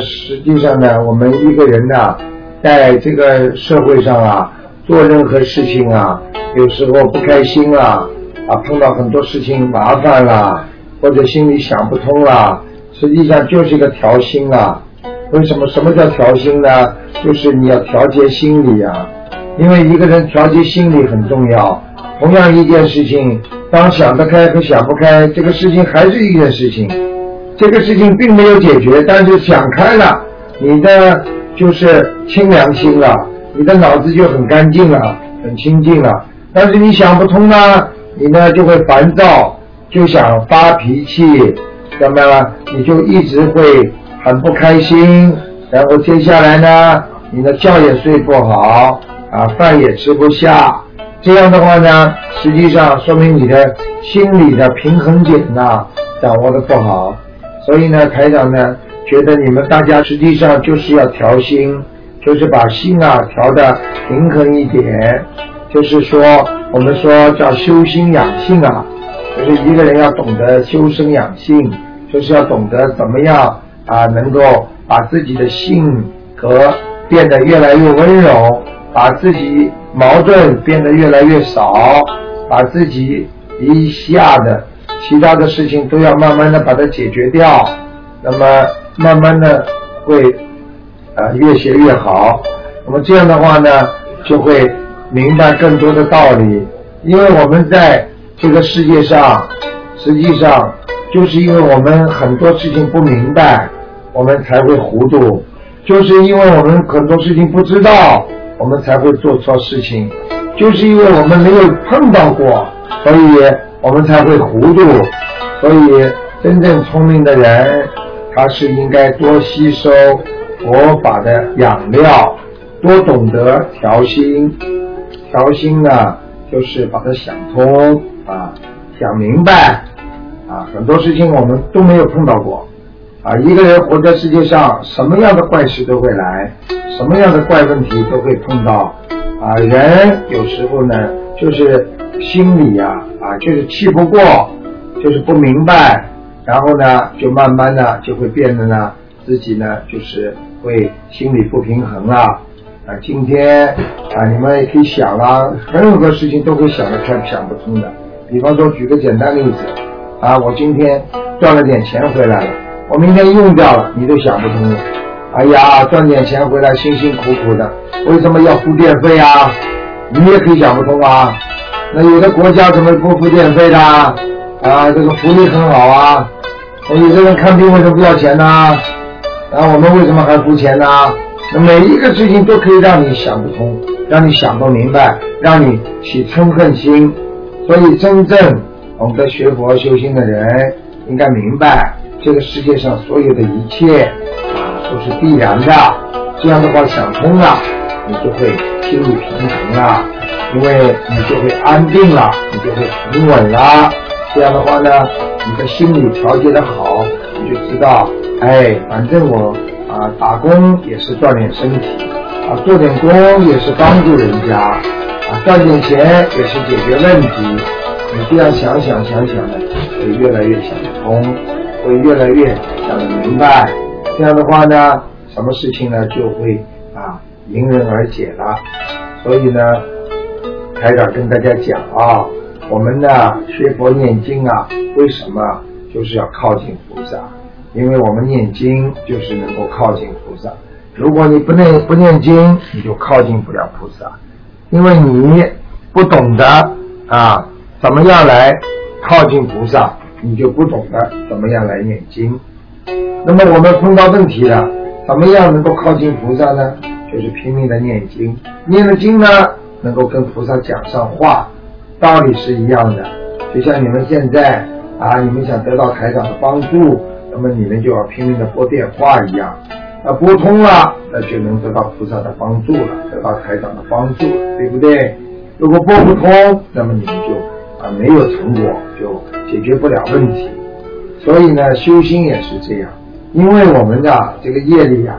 实际上呢，我们一个人呢，在这个社会上啊，做任何事情啊，有时候不开心啊，啊，碰到很多事情麻烦啦，或者心里想不通啦，实际上就是一个调心啊。为什么？什么叫调心呢？就是你要调节心理啊。因为一个人调节心理很重要。同样一件事情，当想得开和想不开，这个事情还是一件事情。这个事情并没有解决，但是想开了，你的就是清凉心了，你的脑子就很干净了，很清净了。但是你想不通呢，你呢就会烦躁，就想发脾气，那么你就一直会很不开心，然后接下来呢，你的觉也睡不好，啊，饭也吃不下。这样的话呢，实际上说明你的心理的平衡点呐掌握的不好。所以呢，台长呢觉得你们大家实际上就是要调心，就是把心啊调的平衡一点。就是说，我们说叫修心养性啊，就是一个人要懂得修身养性，就是要懂得怎么样啊，能够把自己的性格变得越来越温柔，把自己矛盾变得越来越少，把自己一下的。其他的事情都要慢慢的把它解决掉，那么慢慢的会啊越学越好。那么这样的话呢，就会明白更多的道理。因为我们在这个世界上，实际上就是因为我们很多事情不明白，我们才会糊涂；就是因为我们很多事情不知道，我们才会做错事情；就是因为我们没有碰到过，所以。我们才会糊涂，所以真正聪明的人，他是应该多吸收佛法的养料，多懂得调心。调心呢，就是把它想通啊，想明白啊，很多事情我们都没有碰到过啊。一个人活在世界上，什么样的怪事都会来，什么样的怪问题都会碰到啊。人有时候呢，就是。心里呀，啊，就是气不过，就是不明白，然后呢，就慢慢的就会变得呢，自己呢，就是会心里不平衡了。啊，今天啊，你们也可以想啊，任何事情都会想得开，想不通的。比方说，举个简单例子，啊，我今天赚了点钱回来了，我明天用掉了，你都想不通。哎呀，赚点钱回来，辛辛苦苦的，为什么要付电费啊？你也可以想不通啊。那有的国家怎么不付电费的？啊，这个福利很好啊。那有的人看病为什么不要钱呢？啊，我们为什么还付钱呢？那每一个事情都可以让你想不通，让你想不明白，让你起嗔恨心。所以，真正懂得学佛修心的人，应该明白这个世界上所有的一切啊都是必然的。这样的话想通了，你就会心理平衡了。因为你就会安定了，你就会平稳了。这样的话呢，你的心理调节的好，你就知道，哎，反正我啊打工也是锻炼身体，啊做点工也是帮助人家，啊赚点钱也是解决问题。你这样想想想想的，会越来越想得通，会越来越想得明白。这样的话呢，什么事情呢就会迎刃而解了。所以呢。台长跟大家讲啊，我们呢学佛念经啊，为什么就是要靠近菩萨？因为我们念经就是能够靠近菩萨。如果你不念不念经，你就靠近不了菩萨，因为你不懂得啊怎么样来靠近菩萨，你就不懂得怎么样来念经。那么我们碰到问题了，怎么样能够靠近菩萨呢？就是拼命的念经，念了经呢。能够跟菩萨讲上话，道理是一样的。就像你们现在啊，你们想得到台长的帮助，那么你们就要拼命的拨电话一样，啊，拨通了，那就能得到菩萨的帮助了，得到台长的帮助，对不对？如果拨不通，那么你们就啊没有成果，就解决不了问题。所以呢，修心也是这样，因为我们的这个业力呀，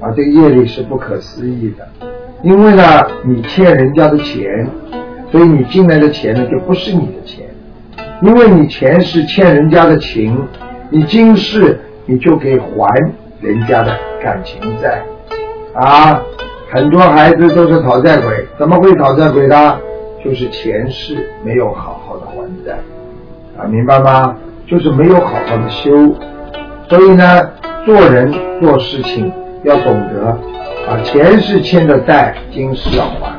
啊，这业力是不可思议的。因为呢，你欠人家的钱，所以你进来的钱呢就不是你的钱。因为你前世欠人家的情，你今世你就可以还人家的感情债。啊，很多孩子都是讨债鬼，怎么会讨债鬼呢？就是前世没有好好的还债，啊，明白吗？就是没有好好的修。所以呢，做人做事情要懂得。啊，前世欠的债，今世要还；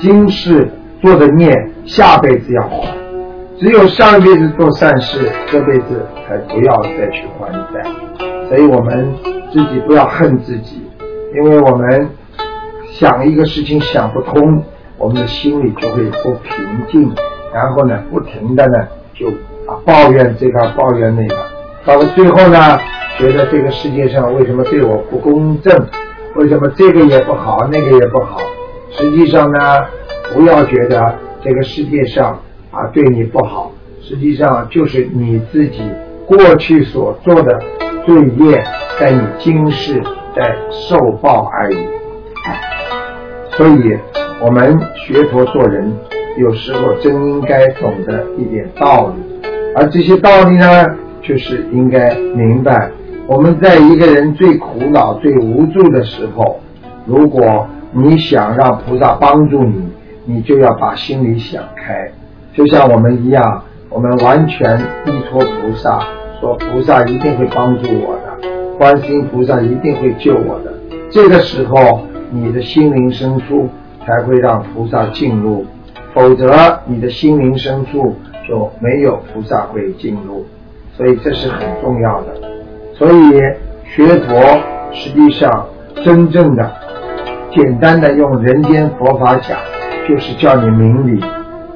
今世做的孽，下辈子要还。只有上辈子做善事，这辈子才不要再去还债。所以我们自己不要恨自己，因为我们想一个事情想不通，我们的心里就会不平静，然后呢，不停的呢就抱怨这个抱怨那个，到了最后呢，觉得这个世界上为什么对我不公正？为什么这个也不好，那个也不好？实际上呢，不要觉得这个世界上啊对你不好，实际上就是你自己过去所做的罪业，在你今世在受报而已。所以，我们学佛做人，有时候真应该懂得一点道理，而这些道理呢，就是应该明白。我们在一个人最苦恼、最无助的时候，如果你想让菩萨帮助你，你就要把心里想开，就像我们一样，我们完全依托菩萨，说菩萨一定会帮助我的，观世音菩萨一定会救我的。这个时候，你的心灵深处才会让菩萨进入，否则你的心灵深处就没有菩萨会进入，所以这是很重要的。所以学佛实际上真正的简单的用人间佛法讲，就是叫你明理。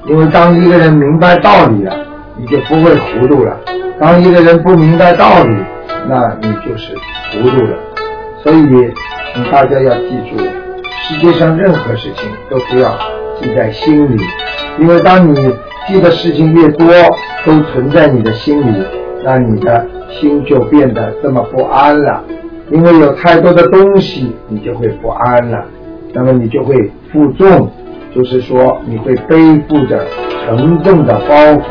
因为当一个人明白道理了，你就不会糊涂了；当一个人不明白道理，那你就是糊涂了。所以，请大家要记住，世界上任何事情都不要记在心里，因为当你记的事情越多，都存在你的心里，那你的。心就变得这么不安了，因为有太多的东西，你就会不安了。那么你就会负重，就是说你会背负着沉重的包袱。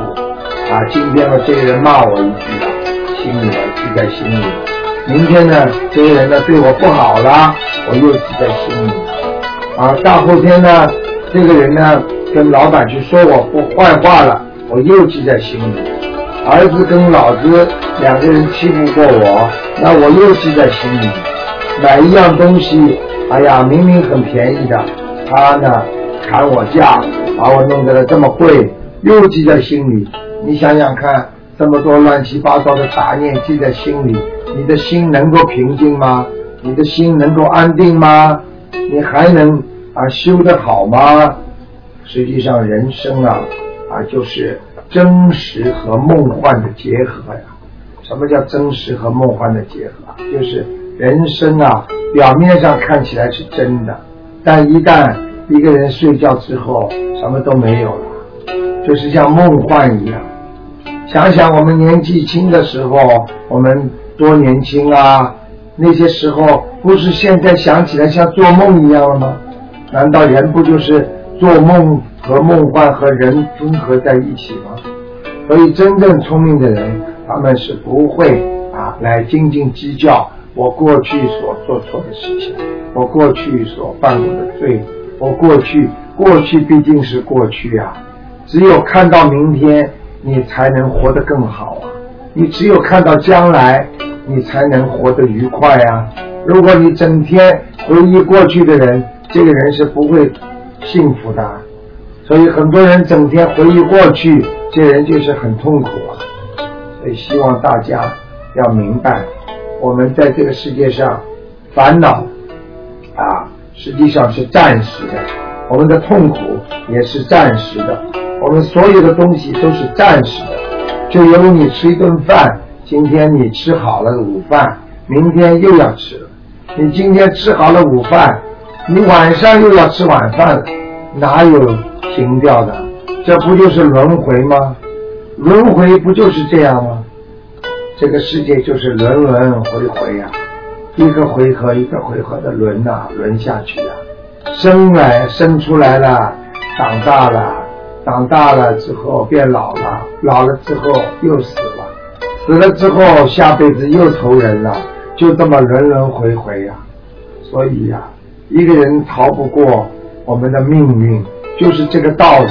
啊，今天呢，这个人骂我一句了，心里呢记在心里。明天呢，这个人呢对我不好了，我又记在心里。啊，大后天呢，这个人呢跟老板去说我不坏话了，我又记在心里。儿子跟老子两个人欺负过我，那我又记在心里。买一样东西，哎呀，明明很便宜的，他呢砍我价，把我弄得了这么贵，又记在心里。你想想看，这么多乱七八糟的杂念记在心里，你的心能够平静吗？你的心能够安定吗？你还能啊修得好吗？实际上，人生啊啊就是。真实和梦幻的结合呀，什么叫真实和梦幻的结合？就是人生啊，表面上看起来是真的，但一旦一个人睡觉之后，什么都没有了，就是像梦幻一样。想想我们年纪轻的时候，我们多年轻啊，那些时候不是现在想起来像做梦一样了吗？难道人不就是做梦？和梦幻和人综合在一起吗？所以真正聪明的人，他们是不会啊来斤斤计较我过去所做错的事情，我过去所犯过的罪，我过去过去毕竟是过去啊。只有看到明天，你才能活得更好啊。你只有看到将来，你才能活得愉快啊。如果你整天回忆过去的人，这个人是不会幸福的。所以很多人整天回忆过去，这人就是很痛苦啊。所以希望大家要明白，我们在这个世界上烦恼啊，实际上是暂时的。我们的痛苦也是暂时的，我们所有的东西都是暂时的。就犹如你吃一顿饭，今天你吃好了午饭，明天又要吃了。你今天吃好了午饭，你晚上又要吃晚饭，哪有停掉的？这不就是轮回吗？轮回不就是这样吗？这个世界就是轮轮回回呀、一个回合一个回合的轮呐、轮下去呀、生来生出来了，长大了，长大了之后变老了，老了之后又死了，死了之后下辈子又投人了，就这么轮轮回回呀、所以呀、一个人逃不过我们的命运，就是这个道理。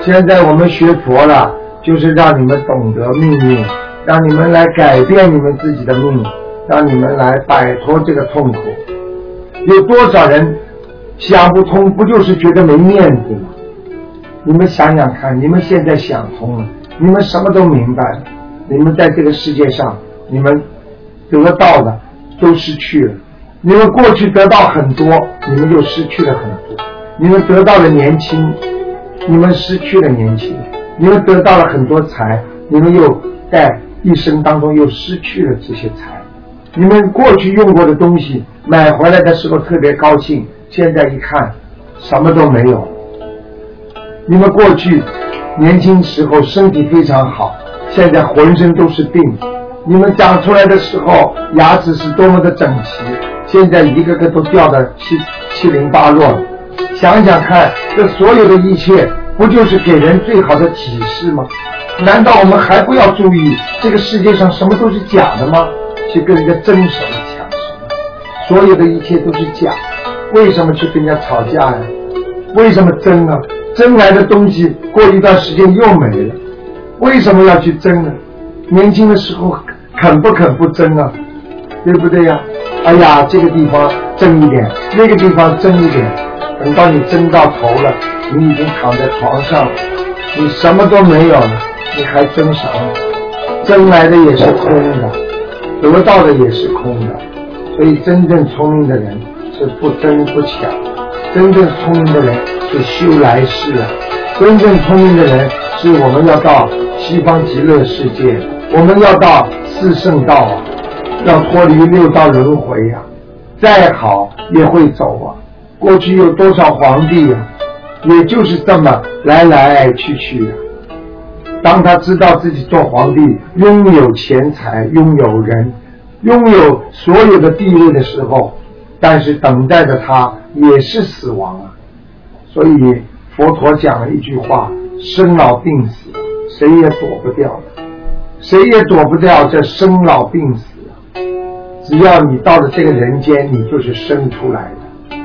现在我们学佛了，就是让你们懂得命运，让你们来改变你们自己的命，让你们来摆脱这个痛苦。有多少人想不通，不就是觉得没面子吗？你们想想看，你们现在想通了，你们什么都明白了，你们在这个世界上，你们得到的都失去了。你们过去得到很多，你们又失去了很多。你们得到了年轻，你们失去了年轻；你们得到了很多财，你们又在一生当中又失去了这些财。你们过去用过的东西，买回来的时候特别高兴，现在一看，什么都没有。你们过去年轻时候身体非常好，现在浑身都是病。你们长出来的时候牙齿是多么的整齐，现在一个个都掉的七七零八落了。想想看，这所有的一切，不就是给人最好的启示吗？难道我们还不要注意这个世界上什么都是假的吗？去跟人家争什么抢什么？所有的一切都是假，为什么去跟人家吵架呀？为什么争啊？争来的东西过一段时间又没了，为什么要去争呢？年轻的时候肯不肯不争啊？对不对呀？哎呀，这个地方争一点，那个地方争一点，等到你争到头了，你已经躺在床上了，你什么都没有了，你还争什么？争来的也是空的，得到的也是空的，所以真正聪明的人是不争不抢，真正聪明的人是修来世啊，真正聪明的人是我们要到西方极乐世界，我们要到四圣道啊，要脱离六道轮回呀、再好也会走啊。过去有多少皇帝呀、也就是这么来来去去啊。当他知道自己做皇帝拥有钱财、拥有人、拥有所有的地位的时候，但是等待着他也是死亡啊。所以佛陀讲了一句话：生老病死，谁也躲不掉的，谁也躲不掉这生老病死。只要你到了这个人间，你就是生出来的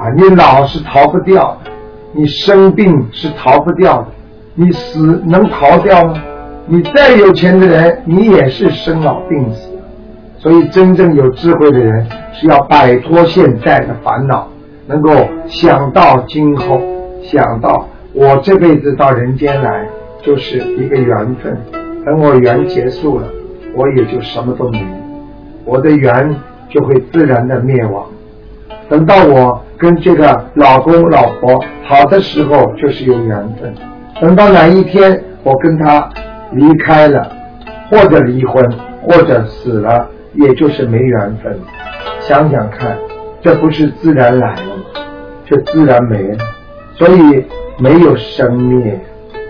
啊！你老是逃不掉的，你生病是逃不掉的，你死能逃掉吗？你再有钱的人，你也是生老病死。所以，真正有智慧的人是要摆脱现在的烦恼，能够想到今后，想到我这辈子到人间来就是一个缘分，等我缘结束了，我也就什么都没了，我的缘就会自然的灭亡。等到我跟这个老公老婆好的时候，就是有缘分；等到哪一天我跟他离开了，或者离婚，或者死了，也就是没缘分。想想看，这不是自然来了吗？这自然没了。所以没有生灭，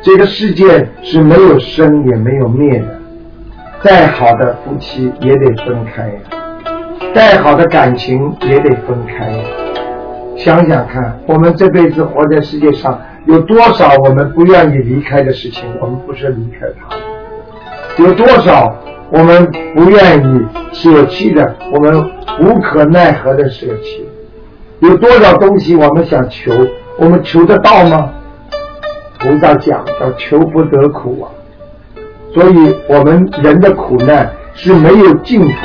这个世界是没有生也没有灭的。再好的夫妻也得分开呀。再好的感情也得分开呀。想想看，我们这辈子活在世界上，有多少我们不愿意离开的事情，我们不是离开它；有多少我们不愿意舍弃的，我们无可奈何的舍弃；有多少东西我们想求，我们求得到吗？菩萨讲叫求不得苦啊，所以我们人的苦难是没有尽头。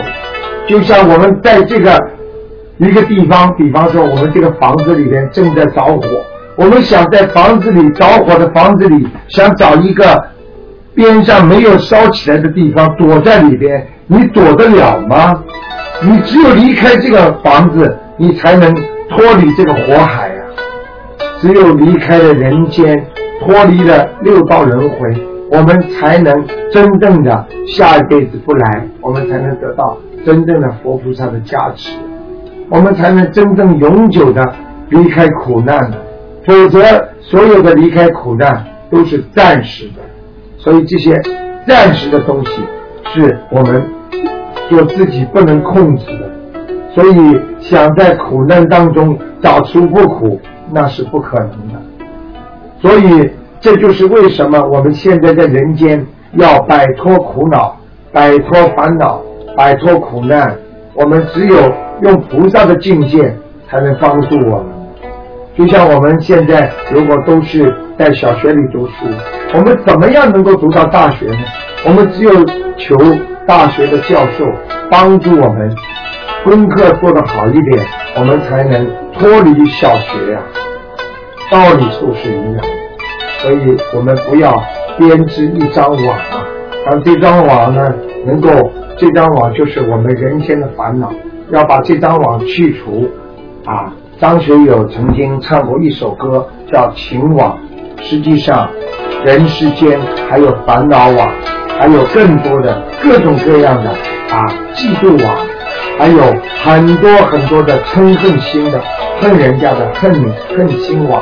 就像我们在这个一个地方，比方说我们这个房子里面正在着火，我们想在房子里着火的房子里想找一个边上没有烧起来的地方躲在里边，你躲得了吗？你只有离开这个房子，你才能脱离这个火海呀、只有离开了人间，脱离了六道轮回，我们才能真正的下一辈子不来，我们才能得到真正的佛菩萨的加持，我们才能真正永久的离开苦难。否则，所有的离开苦难都是暂时的，所以这些暂时的东西是我们做自己不能控制的。所以，想在苦难当中找出不苦，那是不可能的。所以，这就是为什么我们现在在人间要摆脱苦恼、摆脱烦恼、摆脱苦难。我们只有用菩萨的境界，才能帮助我们。就像我们现在如果都是在小学里读书，我们怎么样能够读到大学呢？我们只有求大学的教授帮助我们。功课做得好一点，我们才能脱离小学呀。道理都是一样，所以我们不要编织一张网啊。让这张网呢，能够这张网就是我们人间的烦恼，要把这张网去除啊。张学友曾经唱过一首歌叫《情网》，实际上人世间还有烦恼网，还有更多的各种各样的啊嫉妒网。还有很多很多的嗔恨心的，恨人家的恨恨心网，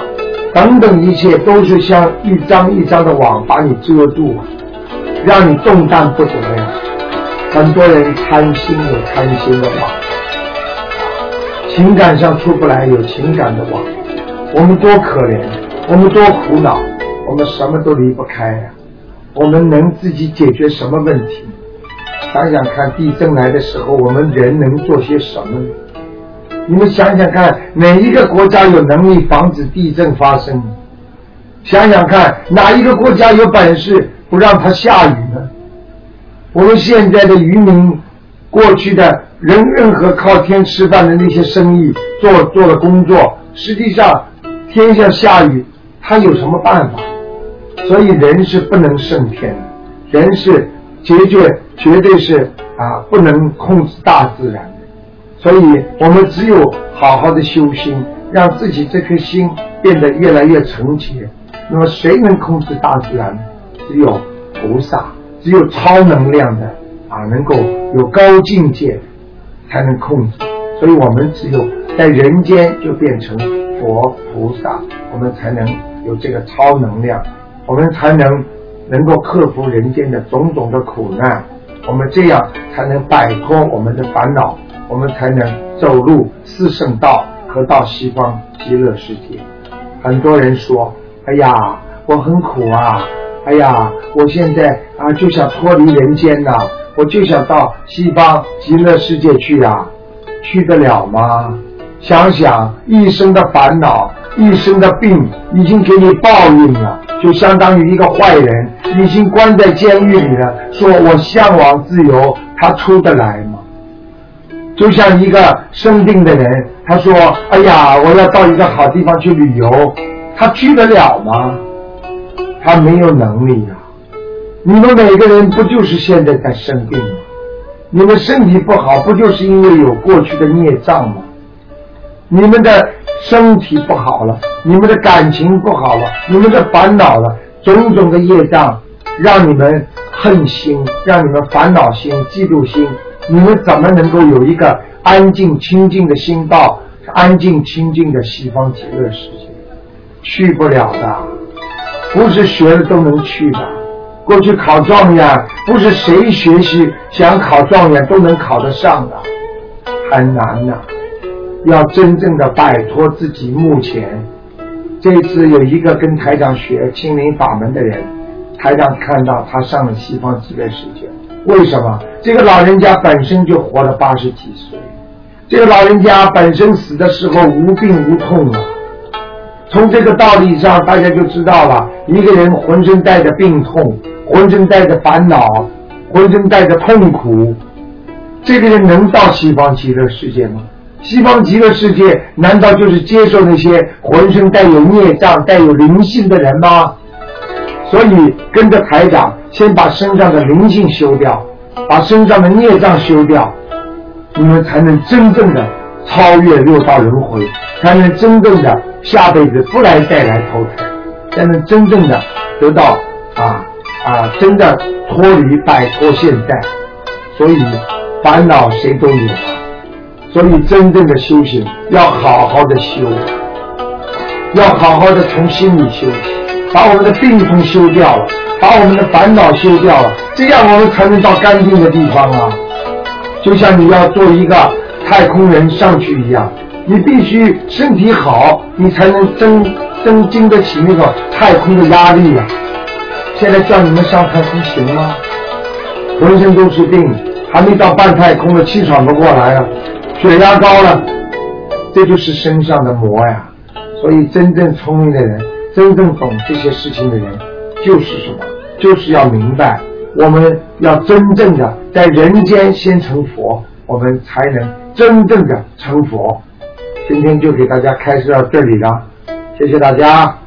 等等一切都是像一张一张的网把你遮住，让你动弹不得呀。很多人贪心有贪心的网，情感上出不来有情感的网，我们多可怜，我们多苦恼，我们什么都离不开呀。我们能自己解决什么问题？想想看，地震来的时候，我们人能做些什么呢？你们想想看，哪一个国家有能力防止地震发生？想想看，哪一个国家有本事不让它下雨呢？我们现在的渔民，过去的人任何靠天吃饭的那些生意做做的工作，实际上天下下雨，他有什么办法？所以人是不能胜天的，人是。绝绝绝对是啊，不能控制大自然的，所以我们只有好好的修心，让自己这颗心变得越来越纯洁。那么谁能控制大自然？只有菩萨，只有超能量的啊，能够有高境界才能控制。所以我们只有在人间就变成佛菩萨，我们才能有这个超能量，我们才能。能够克服人间的种种的苦难，我们这样才能摆脱我们的烦恼，我们才能走入四圣道和到西方极乐世界。很多人说：“哎呀，我很苦啊！哎呀，我现在啊就想脱离人间呐，我就想到西方极乐世界去啊，去得了吗？想想一生的烦恼。”一生的病已经给你报应了，就相当于一个坏人已经关在监狱里了。说我向往自由，他出得来吗？就像一个生病的人，他说：“哎呀，我要到一个好地方去旅游，他去得了吗？他没有能力呀。你们每个人不就是现在在生病吗？你们身体不好，不就是因为有过去的孽障吗？你们的。身体不好了，你们的感情不好了，你们的烦恼了，种种的业障，让你们恨心，让你们烦恼心、嫉妒心，你们怎么能够有一个安静清净的心到安静清净的西方极乐世界？去不了的，不是学了都能去的。过去考状元，不是谁学习想考状元都能考得上的，很难的。要真正的摆脱自己目前，这次有一个跟台长学心灵法门的人，台长看到他上了西方极乐世界，为什么？这个老人家本身就活了八十几岁，这个老人家本身死的时候无病无痛啊。从这个道理上，大家就知道了，一个人浑身带着病痛，浑身带着烦恼，浑身带着痛苦，这个人能到西方极乐世界吗？西方极乐世界难道就是接受那些浑身带有孽障、带有灵性的人吗？所以跟着台长，先把身上的灵性修掉，把身上的孽障修掉，你们才能真正的超越六道轮回，才能真正的下辈子不来再来投胎，才能真正的得到啊啊，真的脱离摆脱现在。所以烦恼谁都有，所以真正的修行要好好的修，要好好的从心里修，把我们的病痛修掉了，把我们的烦恼修掉了，这样我们才能到干净的地方啊！就像你要做一个太空人上去一样，你必须身体好，你才能增增经得起那个太空的压力呀。现在叫你们上太空行吗？浑身都是病，还没到半太空的气喘不过来啊，血压高了，这就是身上的魔呀。所以真正聪明的人，真正懂这些事情的人，就是什么？就是要明白，我们要真正的在人间先成佛，我们才能真正的成佛。今天就给大家开示到这里了，谢谢大家。